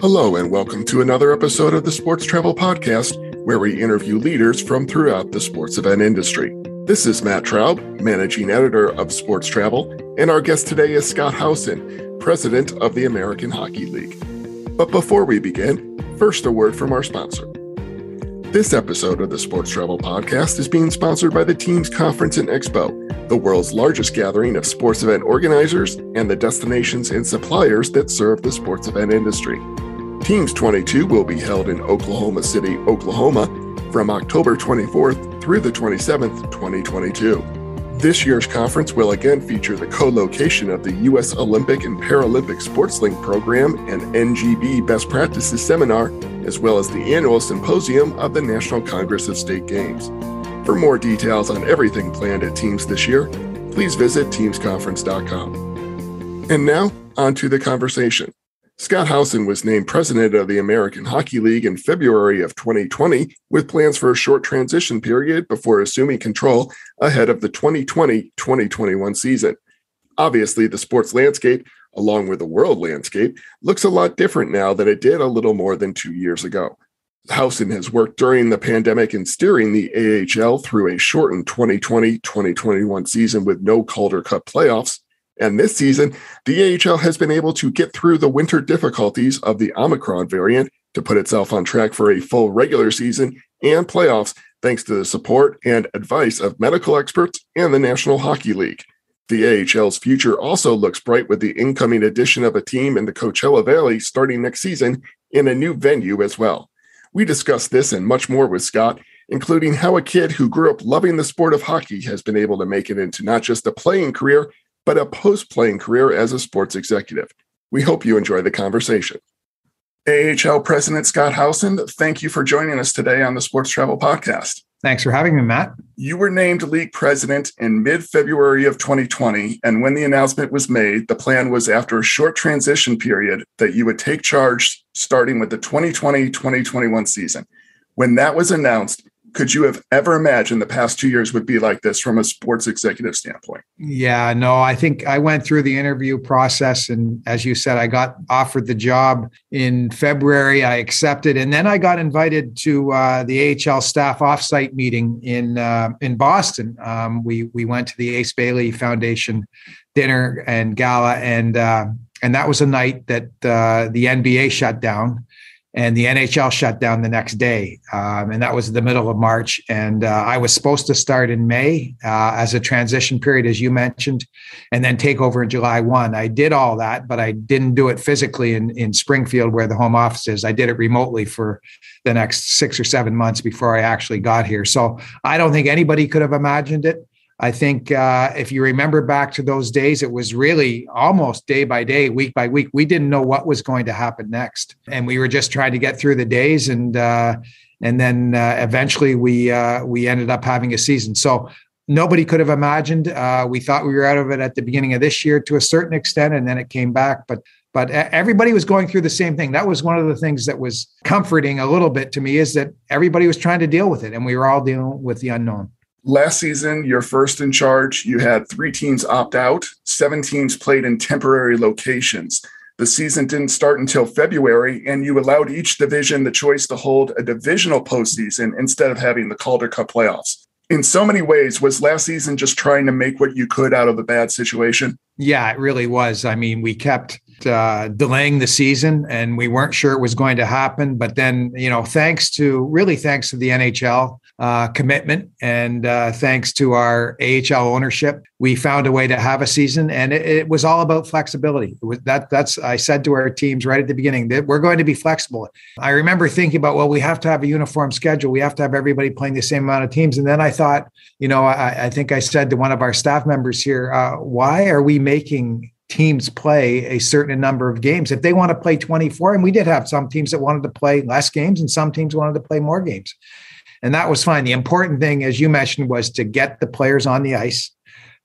Hello, and welcome to another episode of the Sports Travel Podcast, where we interview leaders from throughout the sports event industry. This is Matt Traub, managing editor of Sports Travel, and our guest today is Scott Howson, president of the American Hockey League. But before we begin, first a word from our sponsor. This episode of the Sports Travel Podcast is being sponsored by the Teams Conference and Expo, the world's largest gathering of sports event organizers and the destinations and suppliers that serve the sports event industry. Teams 22 will be held in Oklahoma City, Oklahoma from October 24th through the 27th, 2022. This year's conference will again feature the co location of the U.S. Olympic and Paralympic Sports Link program and NGB Best Practices Seminar, as well as the annual symposium of the National Congress of State Games. For more details on everything planned at Teams this year, please visit teamsconference.com. And now, on to the conversation. Scott Howson was named president of the American Hockey League in February of 2020, with plans for a short transition period before assuming control ahead of the 2020 2021 season. Obviously, the sports landscape, along with the world landscape, looks a lot different now than it did a little more than two years ago. Howson has worked during the pandemic in steering the AHL through a shortened 2020 2021 season with no Calder Cup playoffs and this season, the AHL has been able to get through the winter difficulties of the Omicron variant to put itself on track for a full regular season and playoffs thanks to the support and advice of medical experts and the National Hockey League. The AHL's future also looks bright with the incoming addition of a team in the Coachella Valley starting next season in a new venue as well. We discuss this and much more with Scott, including how a kid who grew up loving the sport of hockey has been able to make it into not just a playing career, but a post playing career as a sports executive. We hope you enjoy the conversation. AHL President Scott Howson, thank you for joining us today on the Sports Travel Podcast. Thanks for having me, Matt. You were named league president in mid February of 2020. And when the announcement was made, the plan was after a short transition period that you would take charge starting with the 2020 2021 season. When that was announced, could you have ever imagined the past two years would be like this from a sports executive standpoint? Yeah, no, I think I went through the interview process. And as you said, I got offered the job in February. I accepted. And then I got invited to uh, the AHL staff offsite meeting in, uh, in Boston. Um, we, we went to the Ace Bailey Foundation dinner and gala. And, uh, and that was a night that uh, the NBA shut down and the NHL shut down the next day. Um, and that was the middle of March. And uh, I was supposed to start in May uh, as a transition period, as you mentioned, and then take over in July 1. I did all that, but I didn't do it physically in, in Springfield, where the home office is. I did it remotely for the next six or seven months before I actually got here. So I don't think anybody could have imagined it. I think uh, if you remember back to those days, it was really almost day by day, week by week. We didn't know what was going to happen next, and we were just trying to get through the days, and uh, and then uh, eventually we uh, we ended up having a season. So nobody could have imagined. Uh, we thought we were out of it at the beginning of this year to a certain extent, and then it came back, but. But everybody was going through the same thing. That was one of the things that was comforting a little bit to me is that everybody was trying to deal with it, and we were all dealing with the unknown last season, you're first in charge. You had three teams opt out, seven teams played in temporary locations. The season didn't start until February, and you allowed each division the choice to hold a divisional postseason instead of having the Calder Cup playoffs. In so many ways, was last season just trying to make what you could out of a bad situation? Yeah, it really was. I mean, we kept uh, delaying the season and we weren't sure it was going to happen. But then, you know, thanks to really thanks to the NHL uh, commitment and uh, thanks to our AHL ownership, we found a way to have a season. And it, it was all about flexibility. That that's I said to our teams right at the beginning that we're going to be flexible. I remember thinking about well, we have to have a uniform schedule. We have to have everybody playing the same amount of teams. And then I thought, you know, I, I think I said to one of our staff members here, uh, why are we making teams play a certain number of games. If they want to play 24, and we did have some teams that wanted to play less games and some teams wanted to play more games. And that was fine. The important thing, as you mentioned, was to get the players on the ice,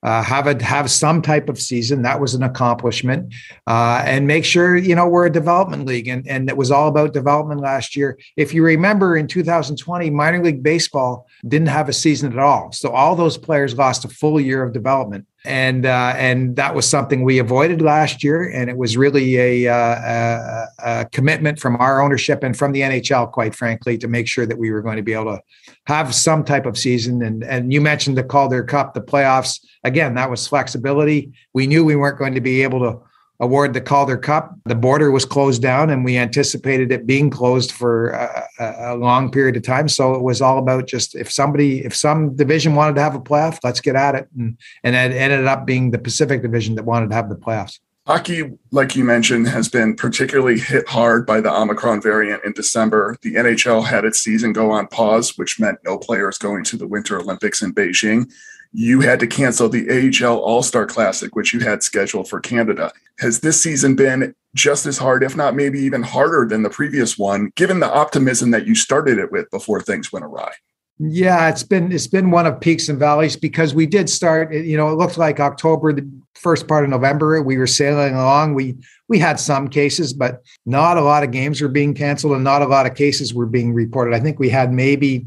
uh, have a have some type of season. That was an accomplishment, uh, and make sure you know we're a development league, and and it was all about development last year. If you remember, in 2020, minor league baseball didn't have a season at all, so all those players lost a full year of development. And uh, and that was something we avoided last year, and it was really a, uh, a, a, commitment from our ownership and from the NHL, quite frankly, to make sure that we were going to be able to have some type of season. And and you mentioned the Calder Cup, the playoffs. Again, that was flexibility. We knew we weren't going to be able to award the Calder Cup. The border was closed down, and we anticipated it being closed for a, a, long period of time. So it was all about just if somebody, if some division wanted to have a playoff, let's get at it. And and it ended up being the Pacific Division that wanted to have the playoffs. Hockey, like you mentioned, has been particularly hit hard by the Omicron variant in December. The NHL had its season go on pause, which meant no players going to the Winter Olympics in Beijing you had to cancel the AHL All Star Classic, which you had scheduled for Canada. Has this season been just as hard, if not maybe even harder than the previous one, given the optimism that you started it with before things went awry? Yeah, it's been it's been one of peaks and valleys because we did start. You know, it looked like October, the first part of November, we were sailing along. We we had some cases, but not a lot of games were being canceled, and not a lot of cases were being reported. I think we had maybe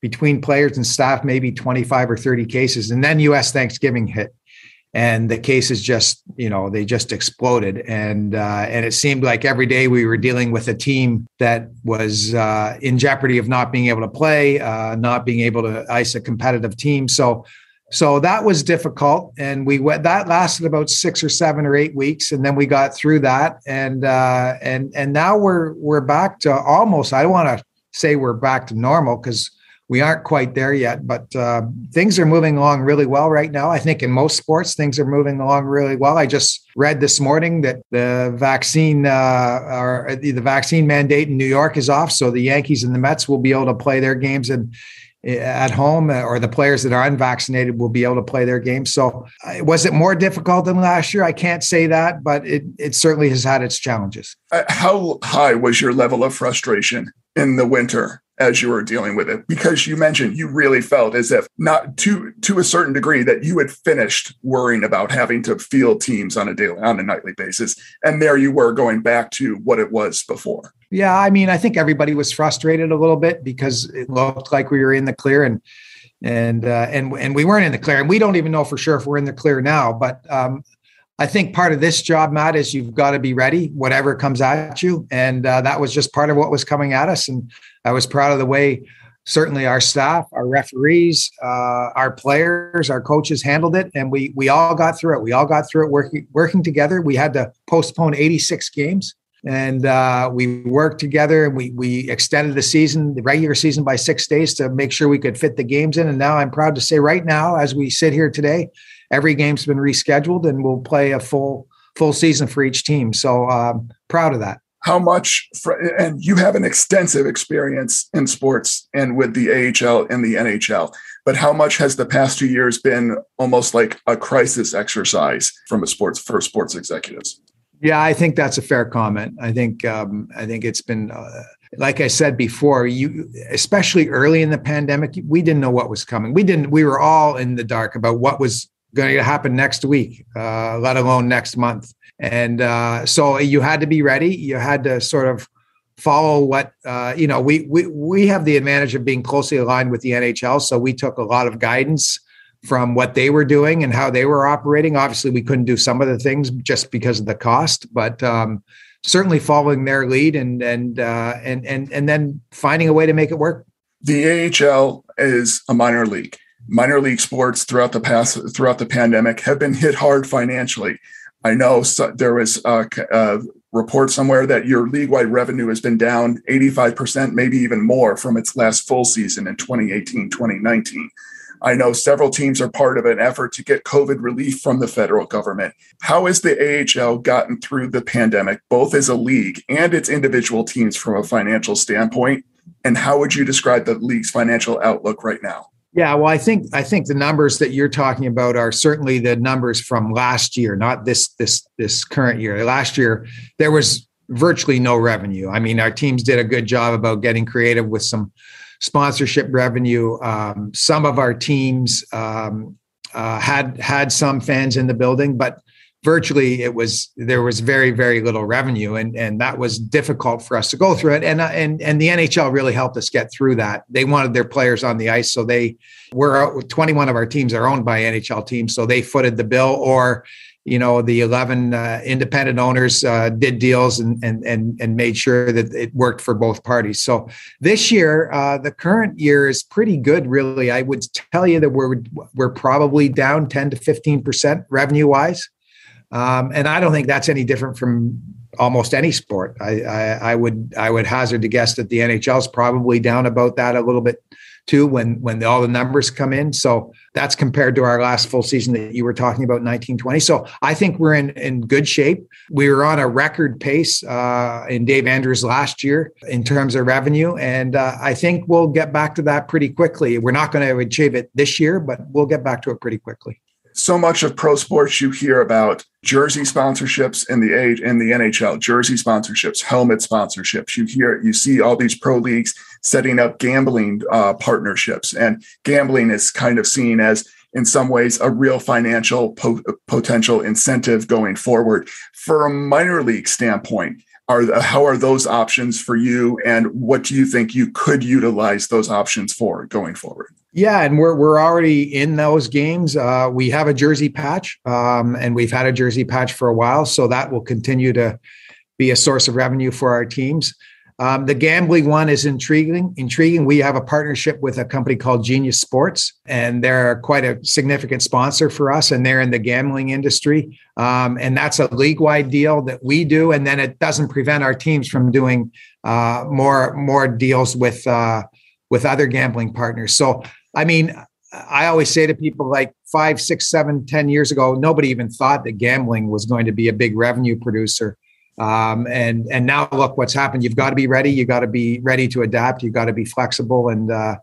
between players and staff, maybe 25 or 30 cases. And then US Thanksgiving hit. And the cases just, you know, they just exploded, and uh, and it seemed like every day we were dealing with a team that was uh, in jeopardy of not being able to play, uh, not being able to ice a competitive team. So so that was difficult and we went that lasted about six or seven or eight weeks and then we got through that and uh and and now we're we're back to almost i want to say we're back to normal because we aren't quite there yet, but uh, things are moving along really well right now. I think in most sports, things are moving along really well. I just read this morning that the vaccine uh, or the vaccine mandate in New York is off, so the Yankees and the Mets will be able to play their games in at home or the players that are unvaccinated will be able to play their games. So uh, was it more difficult than last year? I can't say that, but it, it certainly has had its challenges. Uh, how high was your level of frustration in the winter as you were dealing with it because you mentioned you really felt as if not to to a certain degree that you had finished worrying about having to field teams on a daily on a nightly basis. And there you were going back to what it was before. Yeah i mean i think everybody was frustrated a little bit because it looked like we were in the clear and and uh, and and we weren't in the clear. And we don't even know for sure if we're in the clear now but um, I think part of this job, Matt, is you've got to be ready, whatever comes at you. And uh, that was just part of what was coming at us. And I was proud of the way certainly our staff, our referees, uh, our players, our coaches handled it, and we we all got through it. We all got through it working working together. We had to postpone 86 games, and uh, we worked together and we we extended the season, the regular season, by six days to make sure we could fit the games in. And now I'm proud to say, right now, as we sit here today, every game's been rescheduled, and we'll play a full full season for each team. So um, proud of that. How much and you have an extensive experience in sports and with the AHL and the NHL but how much has the past two years been almost like a crisis exercise from a sports for sports executives? Yeah I think that's a fair comment. I think um, I think it's been uh, like I said before you especially early in the pandemic we didn't know what was coming. We didn't we were all in the dark about what was going to happen next week uh, let alone next month and uh, so you had to be ready. You had to sort of follow what uh, you know. We we we have the advantage of being closely aligned with the NHL, so we took a lot of guidance from what they were doing and how they were operating. Obviously, we couldn't do some of the things just because of the cost, but um, certainly following their lead and and uh, and and and then finding a way to make it work. The AHL is a minor league. Minor league sports throughout the past throughout the pandemic have been hit hard financially. I know so there was uh, a, a, uh, report somewhere that your league wide revenue has been down 85%, maybe even more from its last full season in 2018 2019. I know several teams are part of an effort to get COVID relief from the federal government. How has the AHL gotten through the pandemic, both as a league and its individual teams from a financial standpoint? And how would you describe the league's financial outlook right now? Yeah, well, I think I think the numbers that you're talking about are certainly the numbers from last year, not this this this current year. Last year there was virtually no revenue. I mean, our teams did a good job about getting creative with some sponsorship revenue. Um, some of our teams um, uh, had had some fans in the building, but virtually it was there was very very little revenue and and that was difficult for us to go through. It and and and the NHL really helped us get through that. They wanted their players on the ice so they were 21 of our teams are owned by NHL teams so they footed the bill or you know the 11 uh, independent owners uh, did deals and, and and and made sure that it worked for both parties. So this year uh, the current year is pretty good really. I would tell you that we're we're probably down 10 to 15 percent revenue wise um, and I don't think that's any different from almost any sport. I, I, I, would I would hazard to guess that the NHL is probably down about that a little bit too when when all the numbers come in. So that's compared to our last full season that you were talking about, 1920. So I think we're in in good shape. We were on a record pace uh, in Dave Andrews last year in terms of revenue, and uh, I think we'll get back to that pretty quickly. We're not going to achieve it this year, but we'll get back to it pretty quickly so much of pro sports you hear about jersey sponsorships in the age in the NHL, jersey sponsorships, helmet sponsorships. You hear you see all these pro leagues setting up gambling uh, partnerships, and gambling is kind of seen as in some ways a real financial po- potential incentive going forward. For a minor league standpoint, are how are those options for you, and what do you think you could utilize those options for going forward? Yeah, and we're we're already in those games. Uh, we have a jersey patch, um, and we've had a jersey patch for a while, so that will continue to be a source of revenue for our teams. Um, the gambling one is intriguing. Intriguing. We have a partnership with a company called Genius Sports, and they're quite a significant sponsor for us. And they're in the gambling industry, um, and that's a league-wide deal that we do. And then it doesn't prevent our teams from doing uh, more more deals with uh, with other gambling partners. So I mean, I always say to people like five, six, seven, ten years ago, nobody even thought that gambling was going to be a big revenue producer. Um, and and now look what's happened. You've got to be ready. You got to be ready to adapt. You got to be flexible. And uh,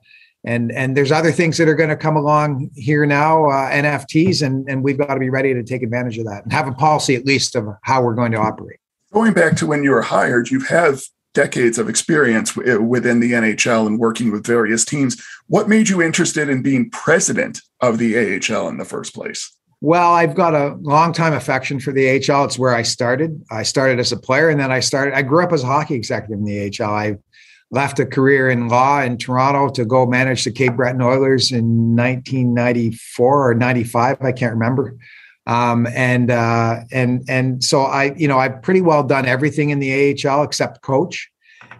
and and there's other things that are going to come along here now, uh, NFTs, and and we've got to be ready to take advantage of that and have a policy at least of how we're going to operate. Going back to when you were hired, you have decades of experience w- within the NHL and working with various teams. What made you interested in being president of the AHL in the first place? Well, I've got a long time affection for the AHL. It's where I started. I started as a player and then I started, I grew up as a hockey executive in the AHL. I left a career in law in Toronto to go manage the Cape Breton Oilers in 1994 or 95. I can't remember. Um, and uh, and and so I, you know, I've pretty well done everything in the AHL except coach,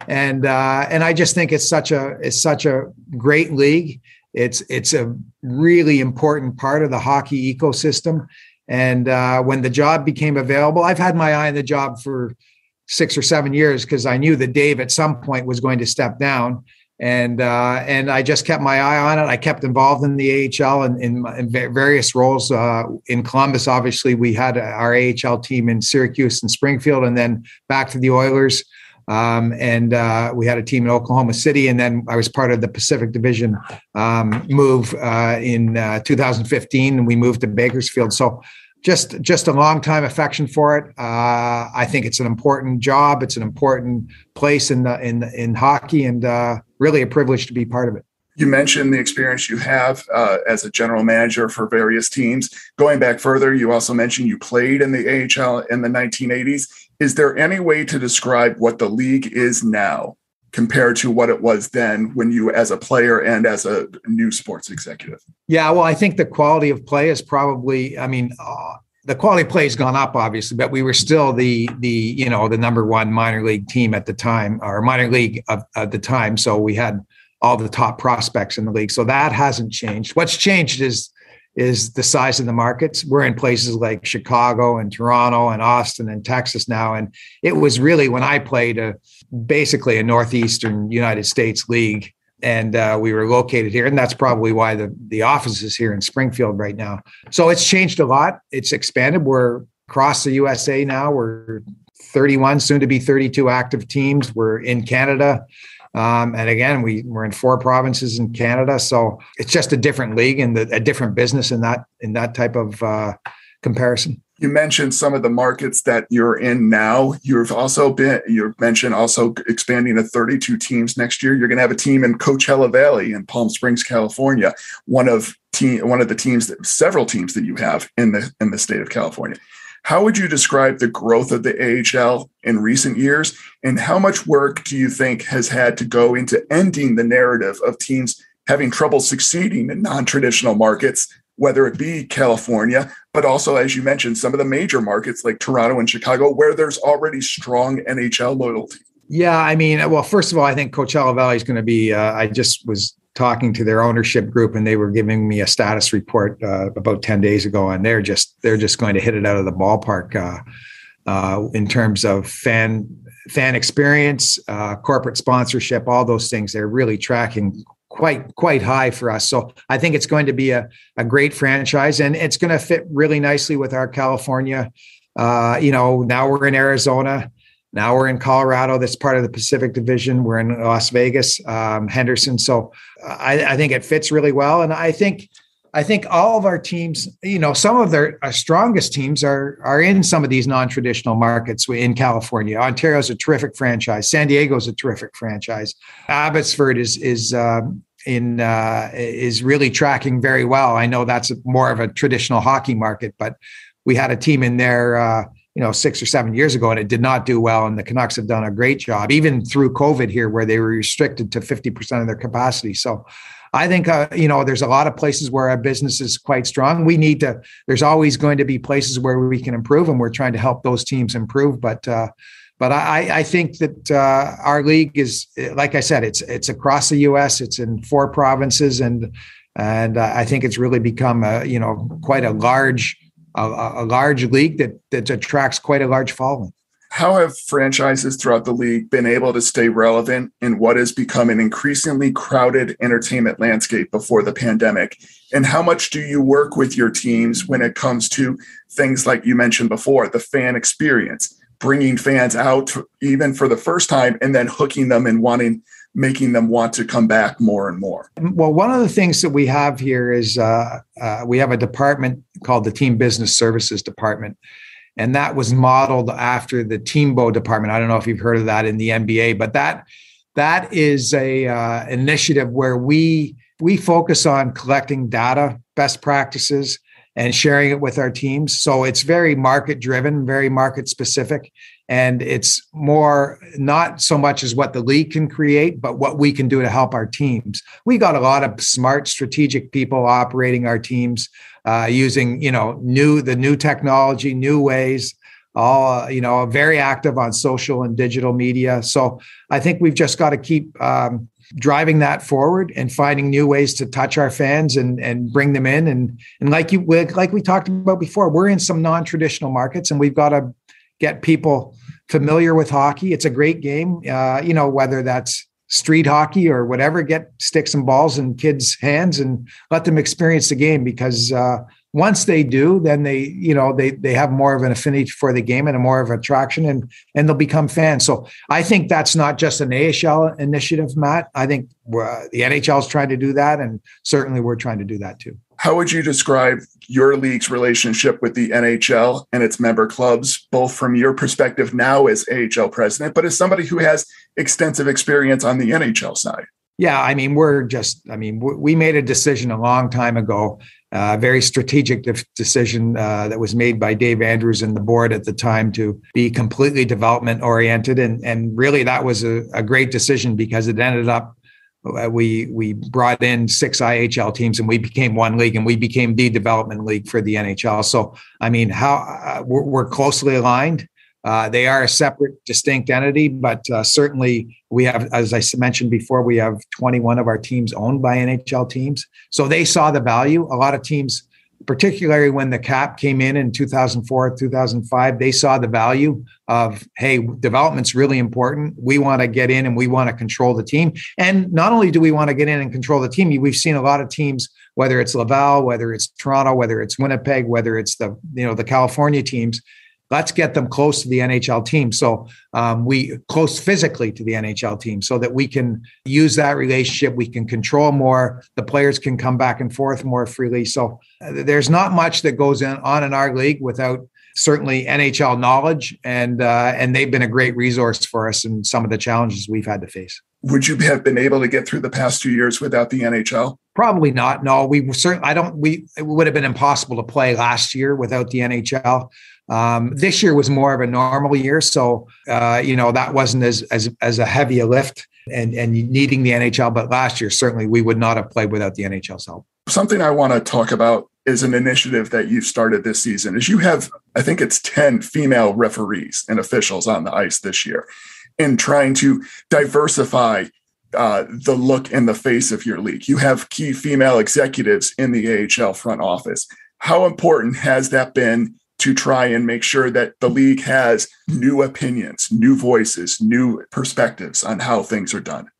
and uh, and I just think it's such a it's such a great league. It's it's a really important part of the hockey ecosystem. And uh, when the job became available, I've had my eye on the job for six or seven years because I knew that Dave at some point was going to step down and uh, and I just kept my eye on it. I kept involved in the AHL and in, in, various roles. Uh, in Columbus, obviously, we had our AHL team in Syracuse and Springfield, and then back to the Oilers. Um, and uh, we had a team in Oklahoma City, and then I was part of the Pacific Division um, move uh, in uh, 2015, and we moved to Bakersfield. So just just a long time affection for it. Uh, I think it's an important job. It's an important place in the in in hockey, and uh, really a privilege to be part of it. You mentioned the experience you have uh, as a general manager for various teams. Going back further, you also mentioned you played in the AHL in the 1980s. Is there any way to describe what the league is now compared to what it was then when you as a player and as a new sports executive? Yeah well i think the quality of play is probably i mean uh, the quality of play has gone up obviously but we were still the the you know the number one minor league team at the time or minor league of, at the time. So we had all the top prospects in the league. So that hasn't changed. What's changed is is the size of the markets. We're in places like Chicago and Toronto and Austin and Texas now. And it was really when I played a basically a northeastern United States league, and uh, we were located here, and that's probably why the the office is here in Springfield right now. So it's changed a lot. It's expanded. We're across the USA now. We're 31, soon to be 32 active teams. We're in Canada. Um, and again, we, we're in four provinces in Canada, so it's just a different league and a different business in that in that type of uh, comparison. You mentioned some of the markets that you're in now. You've also been you mentioned also expanding to 32 teams next year. You're going to have a team in Coachella Valley in Palm Springs, California. One of team one of the teams that several teams that you have in the in the state of California. How would you describe the growth of the AHL in recent years? And how much work do you think has had to go into ending the narrative of teams having trouble succeeding in non traditional markets, whether it be California, but also, as you mentioned, some of the major markets like Toronto and Chicago, where there's already strong NHL loyalty? Yeah, I mean, well, first of all, I think Coachella Valley is going to be. Uh, I just was talking to their ownership group and they were giving me a status report uh, about 10 days ago and they're just they're just going to hit it out of the ballpark uh, uh, in terms of fan fan experience uh, corporate sponsorship all those things. They're really tracking quite quite high for us. So i think it's going to be a, a great franchise and it's going to fit really nicely with our california uh, you know now we're in arizona now we're in Colorado. That's part of the Pacific Division. We're in Las Vegas, um, Henderson. So I, I, think it fits really well. And I think I think all of our teams, you know, some of their our strongest teams are are in some of these non-traditional markets in California. Ontario is a terrific franchise. San Diego is a terrific franchise. Abbotsford is is um, in uh, is really tracking very well. I know that's more of a traditional hockey market, but we had a team in there. Uh, you know six or seven years ago and it did not do well and the canucks have done a great job even through covid here where they were restricted to 50% of their capacity so i think uh, you know there's a lot of places where our business is quite strong we need to there's always going to be places where we can improve and we're trying to help those teams improve but uh, but I, I think that uh, our league is, like I said, it's it's across the U.S. It's in four provinces, and and I think it's really become a you know quite a large a, a large league that that attracts quite a large following. How have franchises throughout the league been able to stay relevant in what has become an increasingly crowded entertainment landscape before the pandemic? And how much do you work with your teams when it comes to things like you mentioned before, the fan experience, bringing fans out even for the first time and then hooking them and wanting making them want to come back more and more? Well, one of the things that we have here is uh, uh, we have a department called the Team Business Services Department. And that was modeled after the TMBO department. I don't know if you've heard of that in the NBA, but that that is a uh, initiative where we we focus on collecting data, best practices, and sharing it with our teams. So it's very market driven, very market specific and it's more not so much as what the league can create but what we can do to help our teams. We got a lot of smart strategic people operating our teams uh, using you know new the new technology new ways all you know very active on social and digital media. So i think we've just got to keep um, driving that forward and finding new ways to touch our fans and and bring them in. And and like you like we talked about before we're in some non-traditional markets and we've got to get people familiar with hockey. It's a great game. Uh, you know, whether that's street hockey or whatever, get sticks and balls in kids' hands and let them experience the game because uh, once they do, then they, you know, they they have more of an affinity for the game and a more of attraction and and they'll become fans. So I think that's not just an AHL initiative, Matt. I think uh, the NHL is trying to do that, and certainly we're trying to do that too. How would you describe your league's relationship with the NHL and its member clubs, both from your perspective now as AHL president, but as somebody who has extensive experience on the NHL side? Yeah, I mean, we're just, I mean, we made a decision a long time ago, a uh, very strategic decision uh, that was made by Dave Andrews and the board at the time to be completely development oriented. And, and really, that was a, a great decision because it ended up uh, we we brought in six IHL teams and we became one league and we became the development league for the NHL. So I mean, how uh, we're, we're, closely aligned. Uh, they are a separate, distinct entity, but uh, certainly we have, as I mentioned before, we have 21 of our teams owned by NHL teams. So they saw the value. A lot of teams particularly when the cap came in in 2004 2005 they saw the value of hey development's really important. We want to get in and we want to control the team. And not only do we want to get in and control the team we've seen a lot of teams whether it's laval whether it's toronto whether it's winnipeg whether it's the you know the california teams let's get them close to the NHL team. So um, we close physically to the NHL team so that we can use that relationship. We can control more. The players can come back and forth more freely. So uh, there's not much that goes in, on in our league without certainly NHL knowledge, and uh, and they've been a great resource for us in some of the challenges we've had to face. Would you have been able to get through the past two years without the NHL? Probably not. No, we certainly. I don't. We it would have been impossible to play last year without the NHL. Um, this year was more of a normal year, so uh, you know that wasn't as as as a heavy a lift and and needing the NHL. But last year, certainly, we would not have played without the NHL's help. Something I want to talk about is an initiative that you've started this season. Is you have, I think it's ten female referees and officials on the ice this year, in trying to diversify uh, the look and the face of your league. You have key female executives in the AHL front office. How important has that been to try and make sure that the league has new opinions, new voices, new perspectives on how things are done?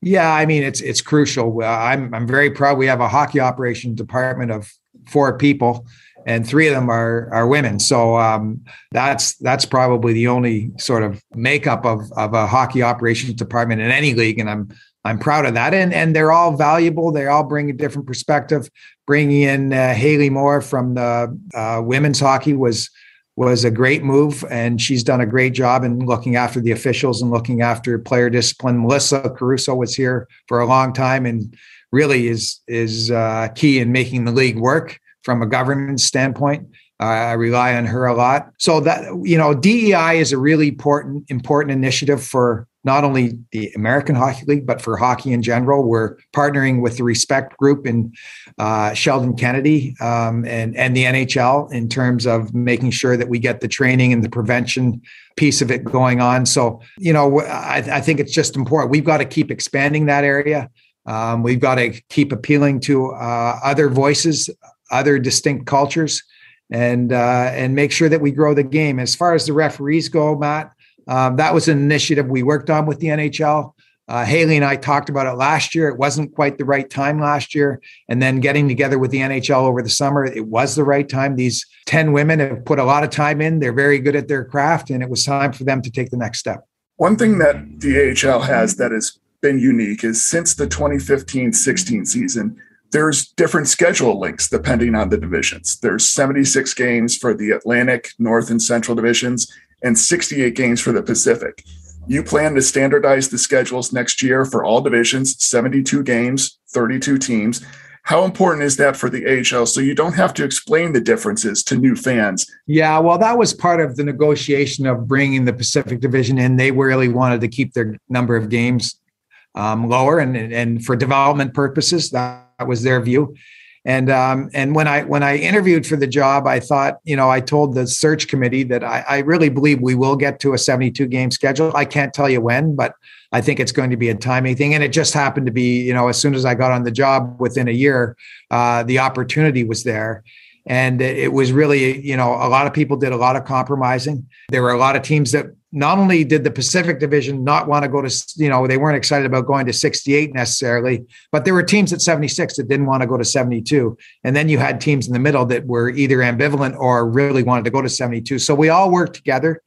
Yeah, I mean it's it's crucial. I'm I'm very proud. We have a hockey operations department of four people, and three of them are are women. So um, that's that's probably the only sort of makeup of of a hockey operations department in any league, and I'm I'm proud of that. And and they're all valuable. They all bring a different perspective. Bringing in uh, Haley Moore from the uh, women's hockey was was a great move, and she's done a great job in looking after the officials and looking after player discipline. Melissa Caruso was here for a long time and really is is uh, key in making the league work from a governance standpoint. I rely on her a lot. So that you know, DEI is a really important important initiative for not only the American Hockey League but for hockey in general. We're partnering with the Respect Group and uh, Sheldon Kennedy um, and and the NHL in terms of making sure that we get the training and the prevention piece of it going on. So you know, I, I think it's just important. We've got to keep expanding that area. Um, we've got to keep appealing to uh, other voices, other distinct cultures and uh, and make sure that we grow the game. As far as the referees go, Matt, um, that was an initiative we worked on with the NHL. Uh, Haley and I talked about it last year. It wasn't quite the right time last year. And then getting together with the NHL over the summer, it was the right time. These 10 women have put a lot of time in. They're very good at their craft, and it was time for them to take the next step. One thing that the AHL has that has been unique is since the 2015 16 season, there's different schedule links depending on the divisions. There's 76 games for the Atlantic, North, and Central divisions, and 68 games for the Pacific. You plan to standardize the schedules next year for all divisions, 72 games, 32 teams. How important is that for the AHL so you don't have to explain the differences to new fans? Yeah, well, that was part of the negotiation of bringing the Pacific Division in. They really wanted to keep their number of games um, lower, and and for development purposes, that that was their view. And um, and when I when I interviewed for the job, I thought, you know, I told the search committee that I, I really believe we will get to a 72 game schedule. I can't tell you when, but I think it's going to be a timing thing. And it just happened to be, you know, as soon as I got on the job within a year, uh, the opportunity was there. And it was really, you know, a lot of people did a lot of compromising. There were a lot of teams that not only did the Pacific Division not want to go to, you know, they weren't excited about going to 68 necessarily, but there were teams at 76 that didn't want to go to 72. And then you had teams in the middle that were either ambivalent or really wanted to go to 72. So we all worked together.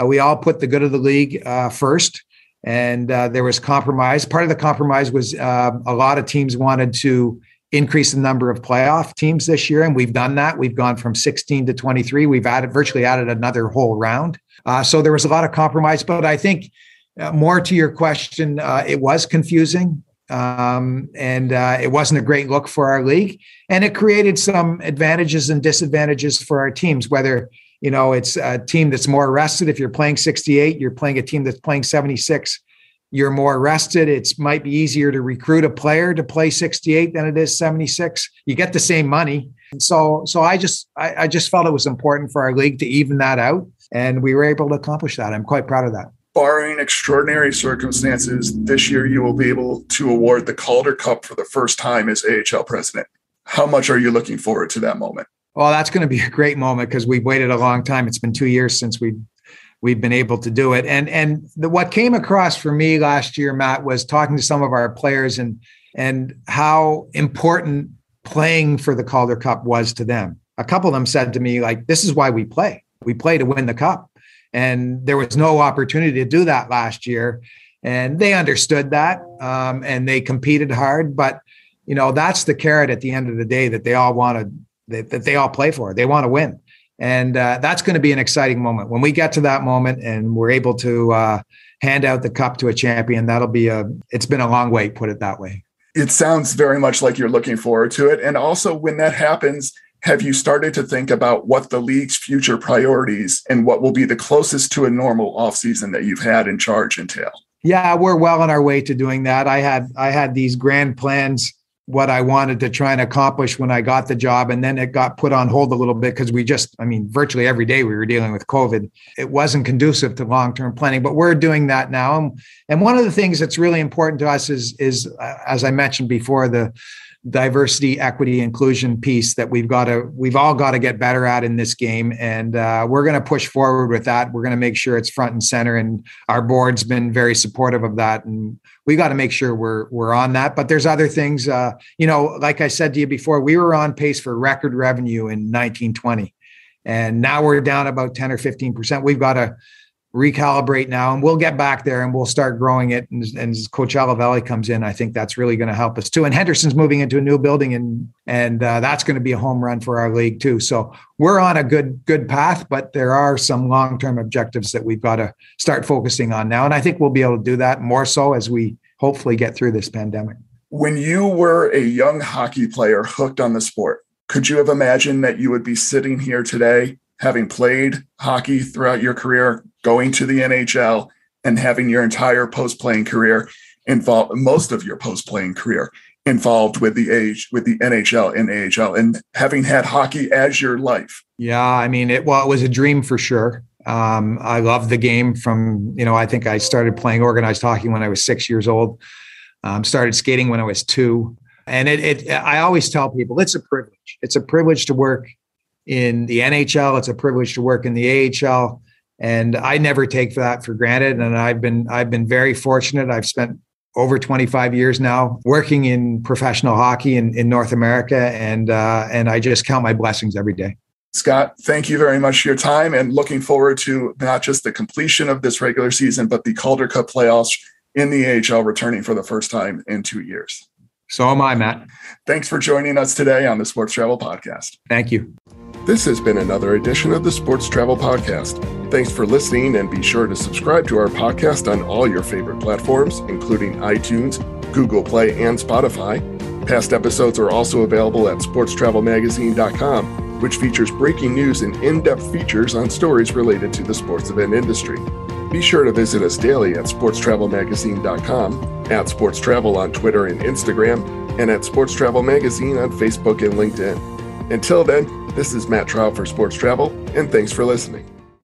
Uh, we all put the good of the league uh, first. And uh, there was compromise. Part of the compromise was uh, a lot of teams wanted to increase the number of playoff teams this year. And we've done that. We've gone from 16 to 23. We've added virtually added another whole round. Uh, so there was a lot of compromise, but I think uh, more to your question, uh, it was confusing. Um, and uh, it wasn't a great look for our league. And it created some advantages and disadvantages for our teams, whether you know it's a team that's more rested. If you're playing 68, you're playing a team that's playing 76 you're more rested. It's might be easier to recruit a player to play 68 than it is 76. You get the same money. And So so I just I, I just felt it was important for our league to even that out. And we were able to accomplish that. I'm quite proud of that. Barring extraordinary circumstances, this year you will be able to award the Calder Cup for the first time as AHL president. How much are you looking forward to that moment? Well, that's going to be a great moment because we've waited a long time. It's been two years since we we've been able to do it. And and the, what came across for me last year, Matt, was talking to some of our players and and how important playing for the Calder Cup was to them. A couple of them said to me, like, "This is why we play. We play to win the cup." And there was no opportunity to do that last year, and they understood that, um, and they competed hard. But you know, that's the carrot at the end of the day that they all wanted that, that they all play for. They want to win. And uh, that's going to be an exciting moment. When we get to that moment and we're able to uh, hand out the cup to a champion, that'll be a, it's been a long wait, put it that way. It sounds very much like you're looking forward to it. And also, when that happens, have you started to think about what the league's future priorities and what will be the closest to a normal offseason that you've had in charge entail? Yeah, we're well on our way to doing that. I had I had these grand plans what I wanted to try and accomplish when I got the job. And then it got put on hold a little bit because we just, I mean, virtually every day we were dealing with COVID. It wasn't conducive to long term planning, but we're doing that now. And one of the things that's really important to us is, is uh, as I mentioned before, the diversity, equity, inclusion piece that we've got to we've all got to get better at in this game, and uh, we're going to push forward with that. We're going to make sure it's front and center, and our board's been very supportive of that, and we got to make sure we're we're on that. But there's other things, uh, you know, like I said to you before, we were on pace for record revenue in 1920, and now we're down about 10 or 15 percent. We've got to recalibrate now and we'll get back there and we'll start growing it. And, and as Coachella Valley comes in, I think that's really going to help us too. And Henderson's moving into a new building and, and uh, that's going to be a home run for our league too. So we're on a good, good path, but there are some long-term objectives that we've got to start focusing on now. And I think we'll be able to do that more so as we hopefully get through this pandemic. When you were a young hockey player hooked on the sport, could you have imagined that you would be sitting here today having played hockey throughout your career, going to the NHL, and having your entire post playing career involved, most of your post playing career involved with the age with the NHL and AHL, and having had hockey as your life. Yeah, I mean, it well, it was a dream for sure. Um, I love the game from you know I think I started playing organized hockey when I was six years old. Um, started skating when I was two, and it, it I always tell people it's a privilege. It's a privilege to work in the NHL. It's a privilege to work in the AHL, and I never take that for granted. And I've been I've been very fortunate. I've spent over 25 years now working in professional hockey in, in North America, and uh, and I just count my blessings every day. Scott, thank you very much for your time and looking forward to not just the completion of this regular season, but the Calder Cup playoffs in the AHL returning for the first time in two years. So am I, Matt. Thanks for joining us today on the Sports Travel Podcast. Thank you. This has been another edition of the Sports Travel Podcast. Thanks for listening and be sure to subscribe to our podcast on all your favorite platforms, including iTunes, Google Play, and Spotify. Past episodes are also available at sportstravelmagazine.com, which features breaking news and in depth features on stories related to the sports event industry. Be sure to visit us daily at sportstravelmagazine.com, at Sports Travel on Twitter and Instagram, and at Sports Travel Magazine on Facebook and LinkedIn. Until then, this is Matt Traub for Sports Travel, and thanks for listening.